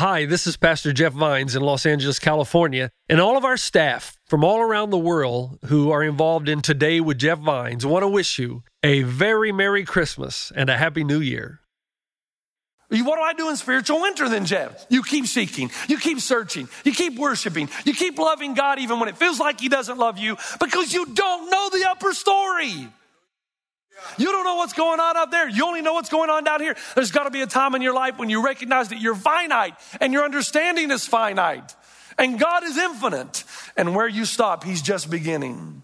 Hi, this is Pastor Jeff Vines in Los Angeles, California, and all of our staff from all around the world who are involved in Today with Jeff Vines want to wish you a very Merry Christmas and a Happy New Year. What do I do in spiritual winter then, Jeff? You keep seeking, you keep searching, you keep worshiping, you keep loving God even when it feels like He doesn't love you because you don't know the upper story. You don't know what's going on up there. You only know what's going on down here. There's got to be a time in your life when you recognize that you're finite and your understanding is finite and God is infinite. And where you stop, He's just beginning.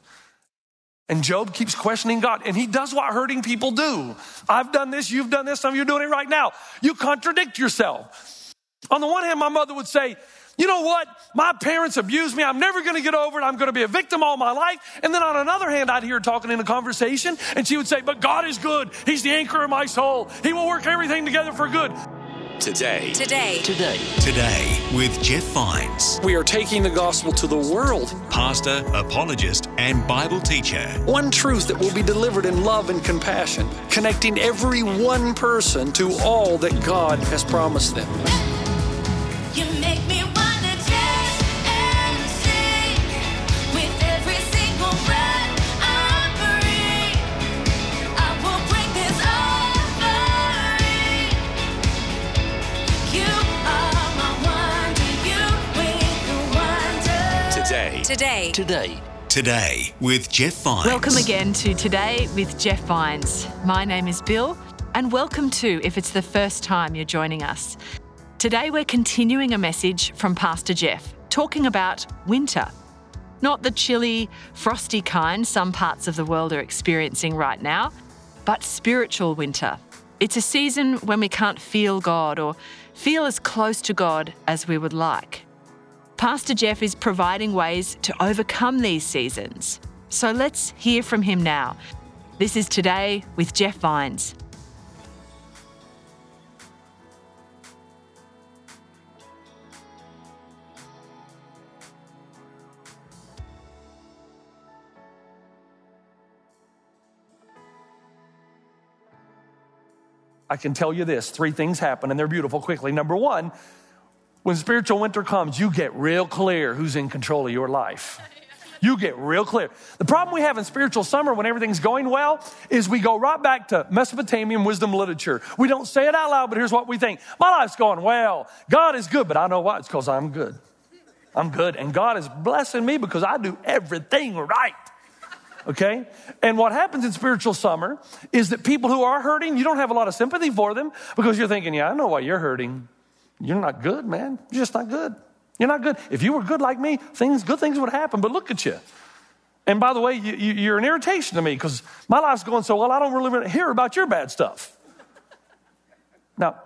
And Job keeps questioning God, and he does what hurting people do. I've done this, you've done this, some of you are doing it right now. You contradict yourself. On the one hand, my mother would say, you know what? My parents abused me. I'm never going to get over it. I'm going to be a victim all my life. And then on another hand, I'd hear her talking in a conversation, and she would say, But God is good. He's the anchor of my soul. He will work everything together for good. Today. Today. Today. Today with Jeff Vines, We are taking the gospel to the world. pastor, apologist, and Bible teacher. One truth that will be delivered in love and compassion, connecting every one person to all that God has promised them. Today. Today. Today. Today with Jeff Vines. Welcome again to Today with Jeff Vines. My name is Bill, and welcome to if it's the first time you're joining us. Today we're continuing a message from Pastor Jeff talking about winter. Not the chilly, frosty kind some parts of the world are experiencing right now, but spiritual winter. It's a season when we can't feel God or feel as close to God as we would like. Pastor Jeff is providing ways to overcome these seasons. So let's hear from him now. This is Today with Jeff Vines. I can tell you this three things happen, and they're beautiful quickly. Number one, when spiritual winter comes, you get real clear who's in control of your life. You get real clear. The problem we have in spiritual summer when everything's going well is we go right back to Mesopotamian wisdom literature. We don't say it out loud, but here's what we think My life's going well. God is good, but I know why. It's because I'm good. I'm good. And God is blessing me because I do everything right. Okay? And what happens in spiritual summer is that people who are hurting, you don't have a lot of sympathy for them because you're thinking, yeah, I know why you're hurting. You're not good, man. You're just not good. You're not good. If you were good like me, things, good things would happen, but look at you. And by the way, you, you, you're an irritation to me because my life's going so well, I don't really hear about your bad stuff. Now,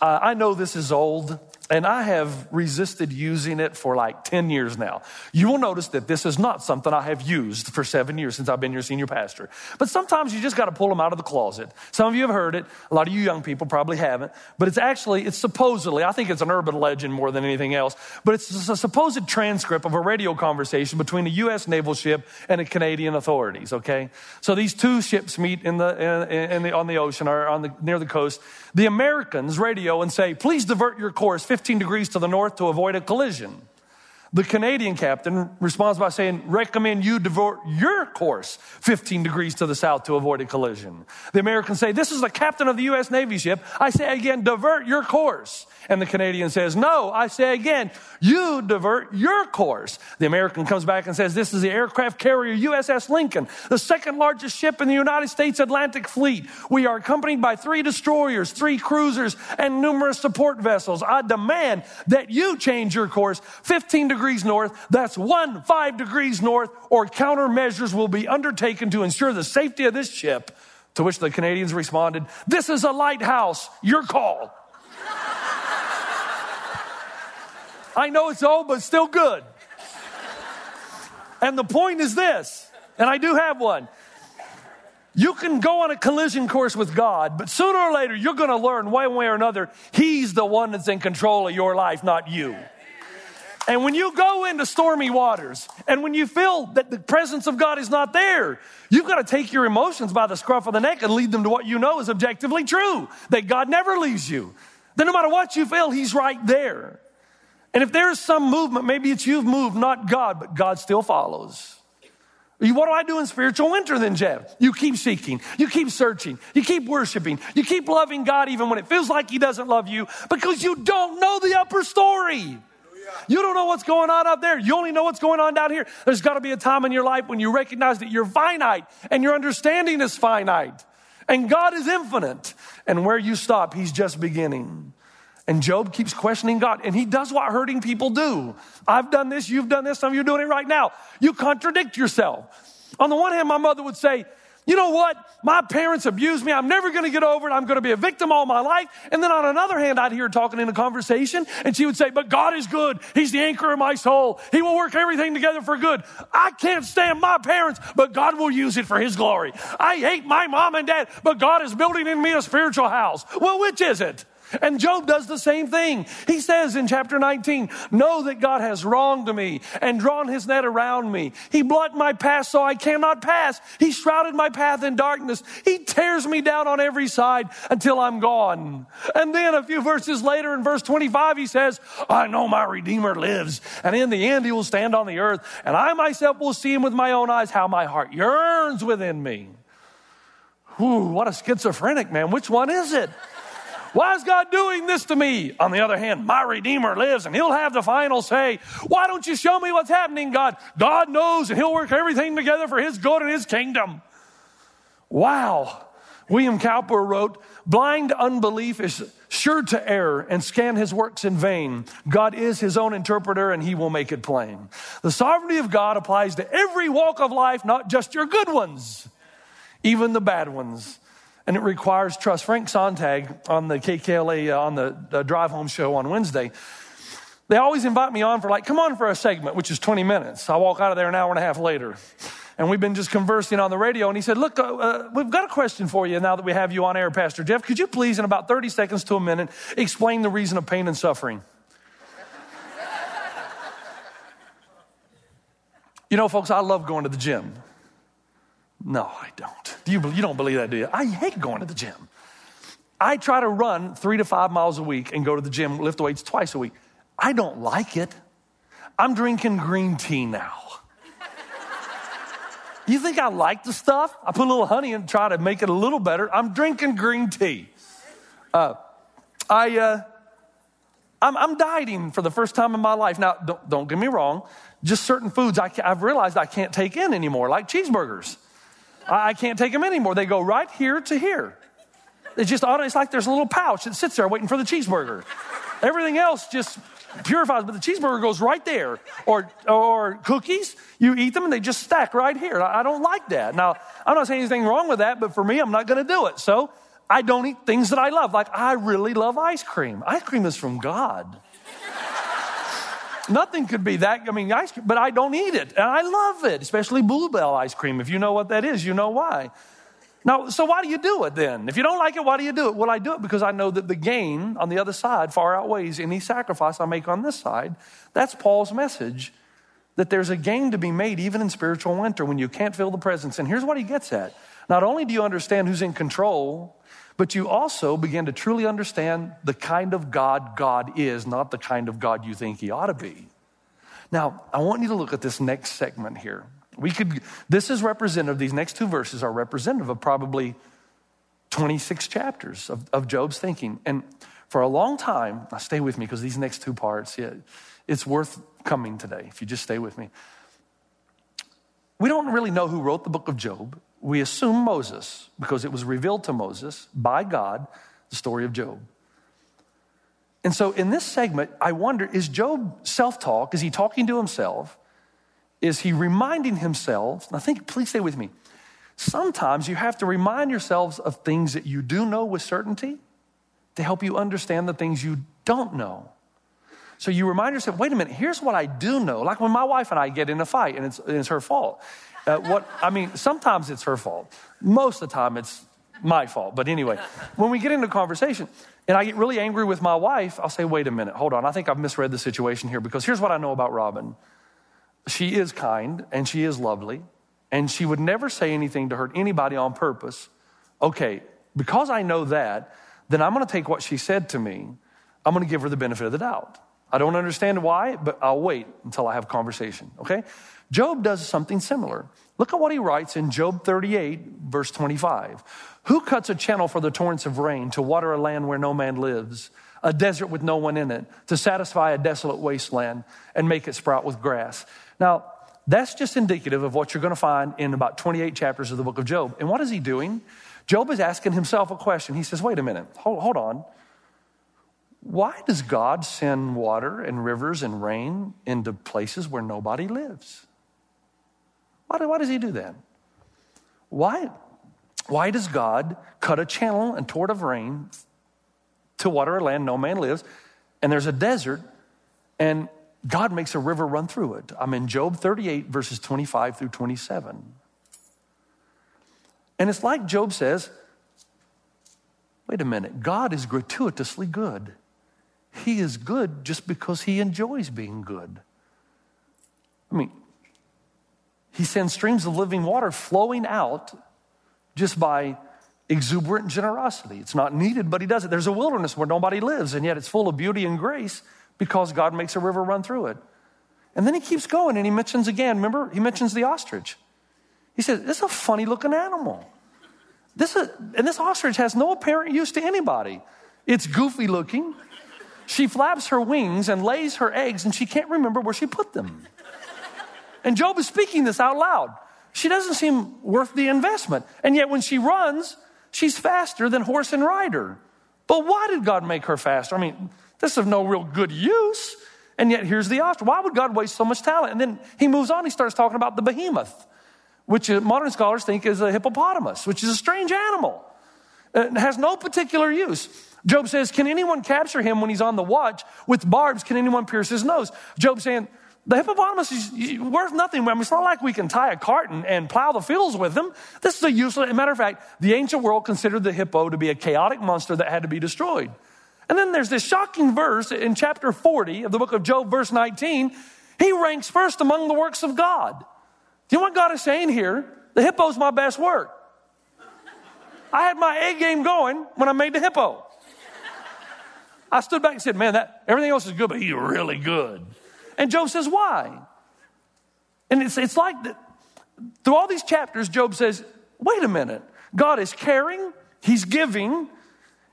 uh, I know this is old, and I have resisted using it for like 10 years now. You will notice that this is not something I have used for seven years since I've been your senior pastor. But sometimes you just got to pull them out of the closet. Some of you have heard it. A lot of you young people probably haven't. But it's actually, it's supposedly, I think it's an urban legend more than anything else, but it's a supposed transcript of a radio conversation between a U.S. naval ship and Canadian authorities, okay? So these two ships meet in the, in, in the, on the ocean or on the, near the coast. The Americans radio and say, please divert your course 15 degrees to the north to avoid a collision. The Canadian captain responds by saying, recommend you divert your course 15 degrees to the south to avoid a collision. The Americans say, this is the captain of the U.S. Navy ship. I say again, divert your course. And the Canadian says, no, I say again, you divert your course. The American comes back and says, this is the aircraft carrier USS Lincoln, the second largest ship in the United States Atlantic Fleet. We are accompanied by three destroyers, three cruisers, and numerous support vessels. I demand that you change your course 15 degrees north. That's one five degrees north, or countermeasures will be undertaken to ensure the safety of this ship. To which the Canadians responded, This is a lighthouse. Your call. I know it's old, but still good. And the point is this, and I do have one. You can go on a collision course with God, but sooner or later you're going to learn one way or another, He's the one that's in control of your life, not you. And when you go into stormy waters and when you feel that the presence of God is not there, you've got to take your emotions by the scruff of the neck and lead them to what you know is objectively true that God never leaves you, then no matter what you feel, He's right there. And if there's some movement, maybe it's you've moved, not God, but God still follows. What do I do in spiritual winter then, Jeff? You keep seeking, you keep searching, you keep worshiping, you keep loving God even when it feels like He doesn't love you because you don't know the upper story. You don't know what's going on out there. You only know what's going on down here. There's got to be a time in your life when you recognize that you're finite and your understanding is finite and God is infinite. And where you stop, He's just beginning. And Job keeps questioning God, and he does what hurting people do. I've done this, you've done this, some of you are doing it right now. You contradict yourself. On the one hand, my mother would say, You know what? My parents abused me. I'm never going to get over it. I'm going to be a victim all my life. And then on another hand, I'd hear her talking in a conversation, and she would say, But God is good. He's the anchor of my soul. He will work everything together for good. I can't stand my parents, but God will use it for His glory. I hate my mom and dad, but God is building in me a spiritual house. Well, which is it? And Job does the same thing. He says in chapter 19, Know that God has wronged me and drawn his net around me. He blocked my path so I cannot pass. He shrouded my path in darkness. He tears me down on every side until I'm gone. And then a few verses later in verse 25, he says, I know my Redeemer lives, and in the end he will stand on the earth, and I myself will see him with my own eyes, how my heart yearns within me. Whew, what a schizophrenic, man. Which one is it? Why is God doing this to me? On the other hand, my Redeemer lives and He'll have the final say. Why don't you show me what's happening, God? God knows and He'll work everything together for His good and His kingdom. Wow. William Cowper wrote, Blind unbelief is sure to err and scan his works in vain. God is his own interpreter and he will make it plain. The sovereignty of God applies to every walk of life, not just your good ones, even the bad ones and it requires trust. Frank Sontag on the KKLA uh, on the, the drive home show on Wednesday, they always invite me on for like, come on for a segment, which is 20 minutes. I walk out of there an hour and a half later. And we've been just conversing on the radio. And he said, Look, uh, uh, we've got a question for you now that we have you on air, Pastor Jeff. Could you please, in about 30 seconds to a minute, explain the reason of pain and suffering? you know, folks, I love going to the gym. No, I don't. Do you, you don't believe that, do you? I hate going to the gym. I try to run three to five miles a week and go to the gym, lift weights twice a week. I don't like it. I'm drinking green tea now. You think I like the stuff? I put a little honey to try to make it a little better. I'm drinking green tea. Uh, I, uh, I'm, I'm dieting for the first time in my life. Now, don't, don't get me wrong. Just certain foods I, have realized I can't take in anymore, like cheeseburgers. I, I can't take them anymore. They go right here to here. It's just auto, it's like there's a little pouch that sits there waiting for the cheeseburger. Everything else just purifies, but the cheeseburger goes right there. Or, or cookies, you eat them and they just stack right here. I I don't like that. Now, I'm not saying anything wrong with that, but for me, I'm not going to do it. So I don't eat things that I love. Like I really love ice cream. Ice cream is from God. Nothing could be that. I mean, ice cream, but I don't eat it. And I love it, especially Bluebell ice cream. If you know what that is, you know why. Now, so why do you do it then? If you don't like it, why do you do it? Well, I do it because I know that the gain on the other side far outweighs any sacrifice I make on this side. That's Paul's message that there's a gain to be made even in spiritual winter when you can't feel the presence. And here's what he gets at. Not only do you understand who's in control, but you also begin to truly understand the kind of God God is, not the kind of God you think he ought to be. Now, I want you to look at this next segment here. We could, this is representative, these next two verses are representative of probably 26 chapters of, of Job's thinking. And for a long time, now stay with me because these next two parts, yeah, it's worth coming today if you just stay with me. We don't really know who wrote the book of Job. We assume Moses because it was revealed to Moses by God, the story of Job. And so in this segment, I wonder is Job self talk? Is he talking to himself? Is he reminding himself? Now, think, please stay with me. Sometimes you have to remind yourselves of things that you do know with certainty to help you understand the things you don't know. So you remind yourself, wait a minute, here's what I do know. Like when my wife and I get in a fight and it's, and it's her fault. Uh, what, I mean, sometimes it's her fault. Most of the time it's my fault. But anyway, when we get into conversation and I get really angry with my wife, I'll say, wait a minute, hold on. I think I've misread the situation here because here's what I know about Robin. She is kind and she is lovely and she would never say anything to hurt anybody on purpose. Okay, because I know that, then I'm going to take what she said to me I'm going to give her the benefit of the doubt. I don't understand why, but I'll wait until I have conversation, okay? Job does something similar. Look at what he writes in Job 38, verse 25. Who cuts a channel for the torrents of rain to water a land where no man lives, a desert with no one in it, to satisfy a desolate wasteland and make it sprout with grass? Now, that's just indicative of what you're going to find in about 28 chapters of the book of Job. And what is he doing? Job is asking himself a question. He says, wait a minute, hold, hold on. Why does God send water and rivers and rain into places where nobody lives? Why, why does he do that? Why, why does God cut a channel and torrent of rain to water a land no man lives, and there's a desert, and God makes a river run through it? I'm in Job 38, verses 25 through 27. And it's like Job says, wait a minute, God is gratuitously good. He is good just because he enjoys being good. I mean, he sends streams of living water flowing out just by exuberant generosity. It's not needed, but he does it. There's a wilderness where nobody lives, and yet it's full of beauty and grace because God makes a river run through it. And then he keeps going and he mentions again, remember, he mentions the ostrich. He says, This is a funny looking animal. This is, and this ostrich has no apparent use to anybody. It's goofy looking. She flaps her wings and lays her eggs, and she can't remember where she put them. And Job is speaking this out loud. She doesn't seem worth the investment. And yet, when she runs, she's faster than horse and rider. But why did God make her faster? I mean, this is of no real good use. And yet, here's the ostrich. Why would God waste so much talent? And then he moves on, he starts talking about the behemoth, which uh, modern scholars think is a hippopotamus, which is a strange animal. It has no particular use. Job says, Can anyone capture him when he's on the watch? With barbs, can anyone pierce his nose? Job saying, The hippopotamus is worth nothing. I mean, it's not like we can tie a cart and, and plow the fields with them. This is a useless, a matter of fact, the ancient world considered the hippo to be a chaotic monster that had to be destroyed. And then there's this shocking verse in chapter 40 of the book of Job, verse 19. He ranks first among the works of God. Do you know what God is saying here? The hippo's my best work. I had my A game going when I made the hippo. I stood back and said, Man, that everything else is good, but he's really good. And Job says, Why? And it's, it's like that through all these chapters, Job says, Wait a minute. God is caring, He's giving,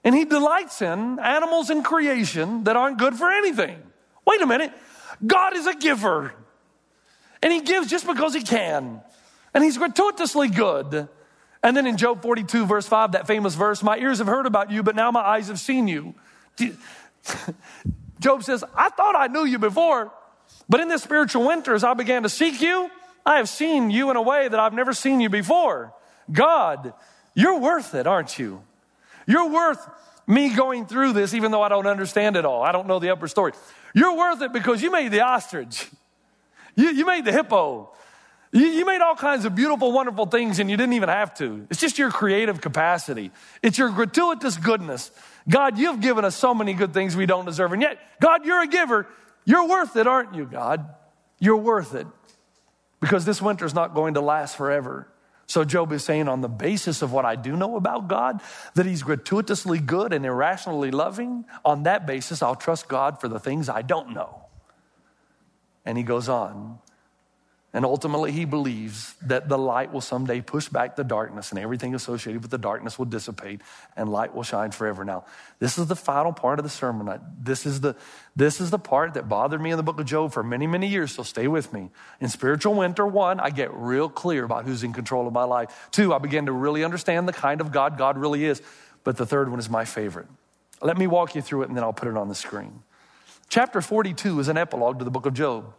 and He delights in animals and creation that aren't good for anything. Wait a minute. God is a giver, and He gives just because He can, and He's gratuitously good. And then in Job 42, verse 5, that famous verse, My ears have heard about you, but now my eyes have seen you. Job says, I thought I knew you before, but in this spiritual winter, as I began to seek you, I have seen you in a way that I've never seen you before. God, you're worth it, aren't you? You're worth me going through this, even though I don't understand it all. I don't know the upper story. You're worth it because you made the ostrich, you, you made the hippo. You, you made all kinds of beautiful, wonderful things, and you didn't even have to. It's just your creative capacity, it's your gratuitous goodness. God, you've given us so many good things we don't deserve. And yet, God, you're a giver. You're worth it, aren't you, God? You're worth it. Because this winter's not going to last forever. So Job is saying, on the basis of what I do know about God, that He's gratuitously good and irrationally loving, on that basis, I'll trust God for the things I don't know. And he goes on. And ultimately, he believes that the light will someday push back the darkness and everything associated with the darkness will dissipate and light will shine forever. Now, this is the final part of the sermon. This is the, this is the part that bothered me in the book of Job for many, many years, so stay with me. In spiritual winter, one, I get real clear about who's in control of my life. Two, I begin to really understand the kind of God God really is. But the third one is my favorite. Let me walk you through it and then I'll put it on the screen. Chapter 42 is an epilogue to the book of Job.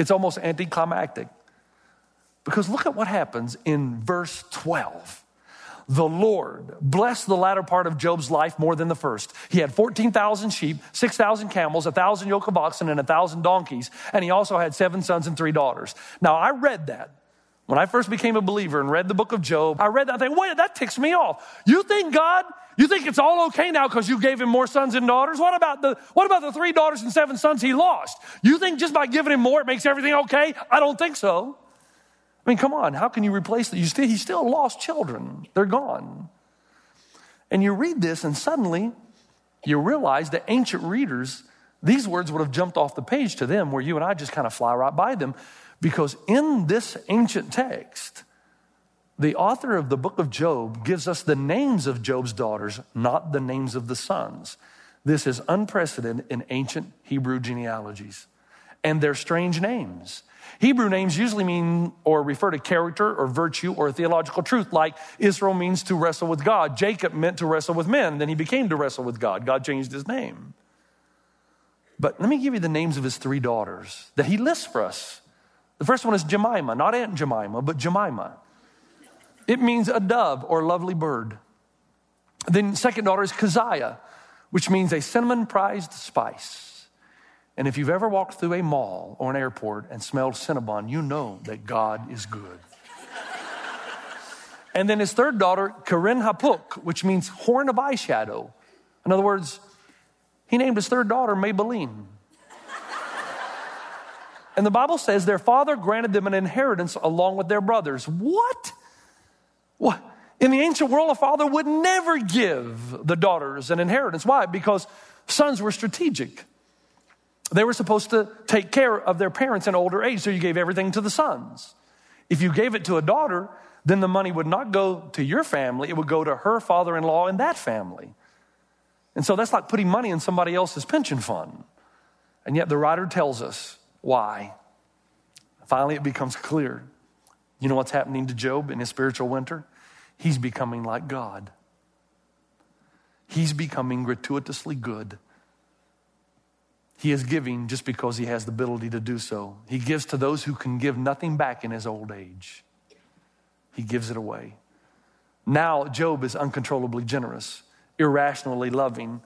It's almost anticlimactic. Because look at what happens in verse 12. The Lord blessed the latter part of Job's life more than the first. He had 14,000 sheep, 6,000 camels, 1,000 yoke of oxen, and 1,000 donkeys. And he also had seven sons and three daughters. Now, I read that. When I first became a believer and read the book of Job, I read that I thing, wait, that ticks me off. You think God, you think it's all okay now because you gave him more sons and daughters? What about the what about the three daughters and seven sons he lost? You think just by giving him more it makes everything okay? I don't think so. I mean, come on, how can you replace that? You still, he still lost children. They're gone. And you read this, and suddenly you realize that ancient readers, these words would have jumped off the page to them where you and I just kind of fly right by them. Because in this ancient text, the author of the book of Job gives us the names of Job's daughters, not the names of the sons. This is unprecedented in ancient Hebrew genealogies. And they're strange names. Hebrew names usually mean or refer to character or virtue or theological truth, like Israel means to wrestle with God. Jacob meant to wrestle with men, then he became to wrestle with God. God changed his name. But let me give you the names of his three daughters that he lists for us. The first one is Jemima, not Aunt Jemima, but Jemima. It means a dove or lovely bird. Then second daughter is Keziah, which means a cinnamon prized spice. And if you've ever walked through a mall or an airport and smelled Cinnabon, you know that God is good. and then his third daughter, Keren Happuch, which means horn of eyeshadow. In other words, he named his third daughter Maybelline. and the Bible says their father granted them an inheritance along with their brothers. What? What? In the ancient world, a father would never give the daughters an inheritance. Why? Because sons were strategic. They were supposed to take care of their parents in older age, so you gave everything to the sons. If you gave it to a daughter, then the money would not go to your family, it would go to her father in law and that family. And so that's like putting money in somebody else's pension fund. And yet the writer tells us why. Finally, it becomes clear. You know what's happening to Job in his spiritual winter? He's becoming like God. He's becoming gratuitously good. He is giving just because he has the ability to do so. He gives to those who can give nothing back in his old age. He gives it away. Now, Job is uncontrollably generous, irrationally loving,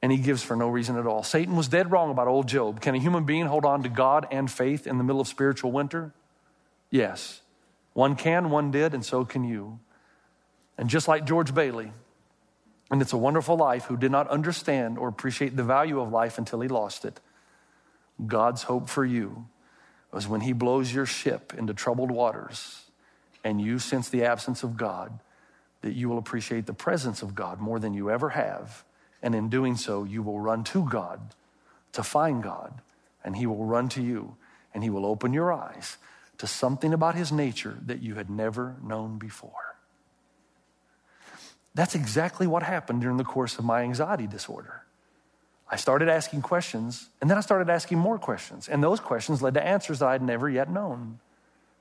and he gives for no reason at all. Satan was dead wrong about old Job. Can a human being hold on to God and faith in the middle of spiritual winter? Yes. One can, one did, and so can you. And just like George Bailey, and it's a wonderful life who did not understand or appreciate the value of life until he lost it. God's hope for you was when he blows your ship into troubled waters and you sense the absence of God, that you will appreciate the presence of God more than you ever have. And in doing so, you will run to God to find God, and he will run to you, and he will open your eyes to something about his nature that you had never known before. That's exactly what happened during the course of my anxiety disorder. I started asking questions, and then I started asking more questions. And those questions led to answers that I had never yet known.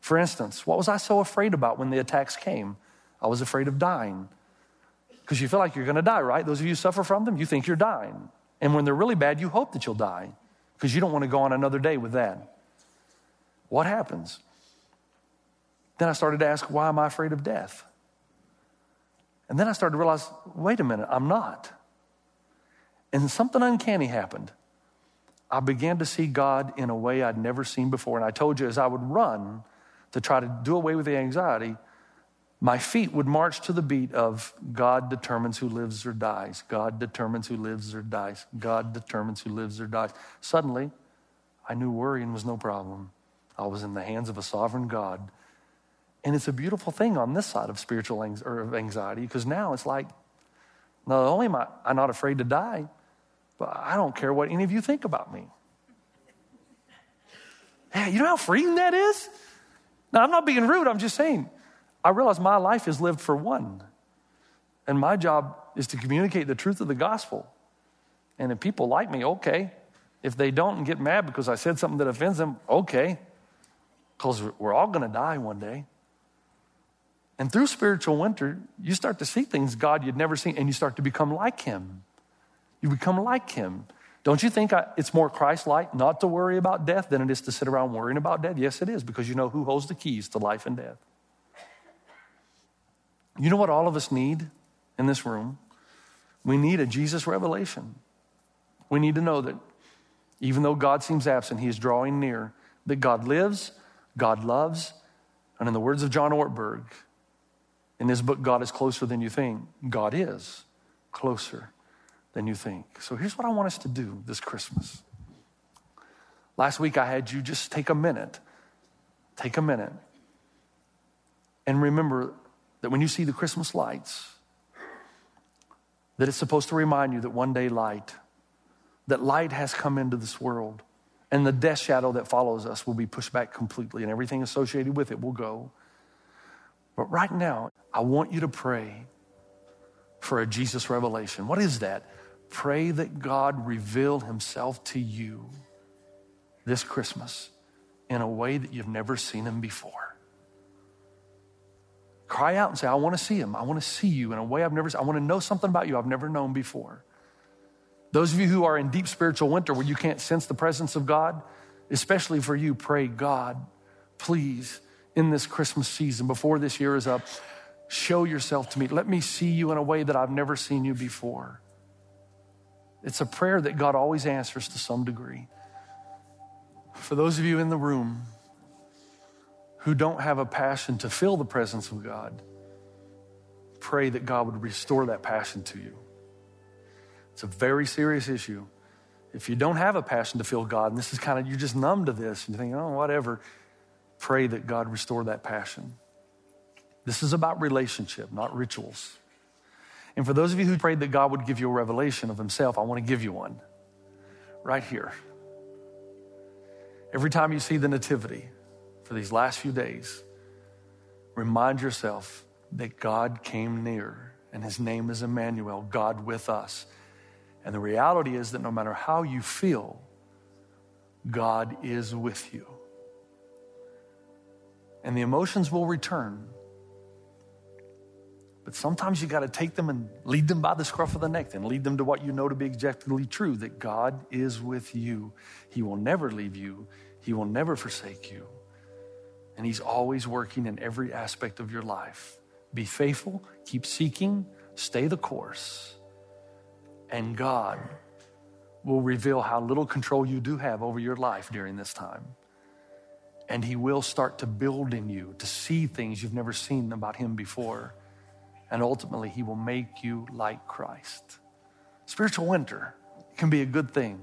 For instance, what was I so afraid about when the attacks came? I was afraid of dying. Because you feel like you're going to die, right? Those of you who suffer from them, you think you're dying. And when they're really bad, you hope that you'll die because you don't want to go on another day with that. What happens? Then I started to ask, why am I afraid of death? And then I started to realize wait a minute, I'm not. And something uncanny happened. I began to see God in a way I'd never seen before. And I told you, as I would run to try to do away with the anxiety, my feet would march to the beat of God determines who lives or dies. God determines who lives or dies. God determines who lives or dies. Suddenly, I knew worrying was no problem. I was in the hands of a sovereign God and it's a beautiful thing on this side of spiritual anxiety because now it's like, not only am I I'm not afraid to die, but I don't care what any of you think about me. Yeah, you know how freeing that is? Now, I'm not being rude, I'm just saying, I realize my life is lived for one. And my job is to communicate the truth of the gospel. And if people like me, okay. If they don't and get mad because I said something that offends them, okay. Because we're all going to die one day. And through spiritual winter, you start to see things God you'd never seen, and you start to become like Him. You become like Him. Don't you think it's more Christ like not to worry about death than it is to sit around worrying about death? Yes, it is, because you know who holds the keys to life and death. You know what all of us need in this room? We need a Jesus revelation. We need to know that even though God seems absent, He is drawing near, that God lives, God loves, and in the words of John Ortberg, in this book, God is closer than you think. God is closer than you think. So here's what I want us to do this Christmas. Last week, I had you just take a minute, take a minute, and remember that when you see the Christmas lights, that it's supposed to remind you that one day light, that light has come into this world, and the death shadow that follows us will be pushed back completely, and everything associated with it will go. But right now, I want you to pray for a Jesus revelation. What is that? Pray that God reveal himself to you this Christmas in a way that you've never seen him before. Cry out and say, I want to see him. I want to see you in a way I've never. I want to know something about you I've never known before. Those of you who are in deep spiritual winter where you can't sense the presence of God, especially for you, pray, God, please, in this Christmas season, before this year is up, show yourself to me. Let me see you in a way that I've never seen you before. It's a prayer that God always answers to some degree. For those of you in the room who don't have a passion to feel the presence of God, pray that God would restore that passion to you. It's a very serious issue. If you don't have a passion to feel God, and this is kind of, you're just numb to this, and you think, oh, whatever, pray that God restore that passion. This is about relationship, not rituals. And for those of you who prayed that God would give you a revelation of Himself, I want to give you one right here. Every time you see the Nativity for these last few days, remind yourself that God came near and His name is Emmanuel, God with us. And the reality is that no matter how you feel, God is with you. And the emotions will return. But sometimes you got to take them and lead them by the scruff of the neck and lead them to what you know to be objectively true that God is with you. He will never leave you, He will never forsake you. And He's always working in every aspect of your life. Be faithful, keep seeking, stay the course, and God will reveal how little control you do have over your life during this time. And He will start to build in you to see things you've never seen about Him before. And ultimately, He will make you like Christ. Spiritual winter can be a good thing,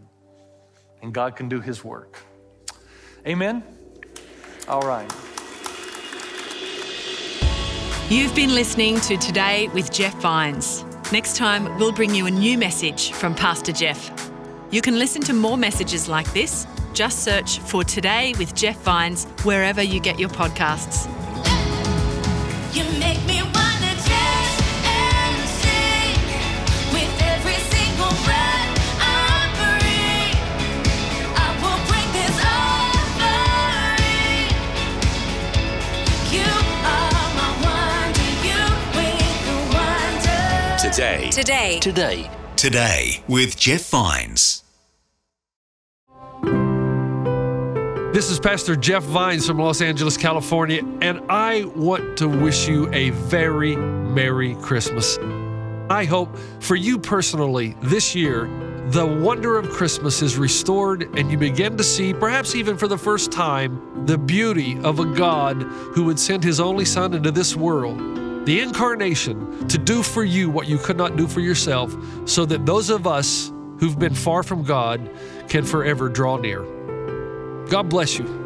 and God can do His work. Amen? All right. You've been listening to Today with Jeff Vines. Next time, we'll bring you a new message from Pastor Jeff. You can listen to more messages like this. Just search for Today with Jeff Vines wherever you get your podcasts. You make me wanna dance and sing with every single breath I breathe. I will bring this offering. You are my wonder. You with the wonder. Today. Today. Today. Today with Jeff Vines. This is Pastor Jeff Vines from Los Angeles, California, and I want to wish you a very Merry Christmas. I hope for you personally this year, the wonder of Christmas is restored and you begin to see, perhaps even for the first time, the beauty of a God who would send his only Son into this world, the incarnation, to do for you what you could not do for yourself, so that those of us who've been far from God can forever draw near. God bless you.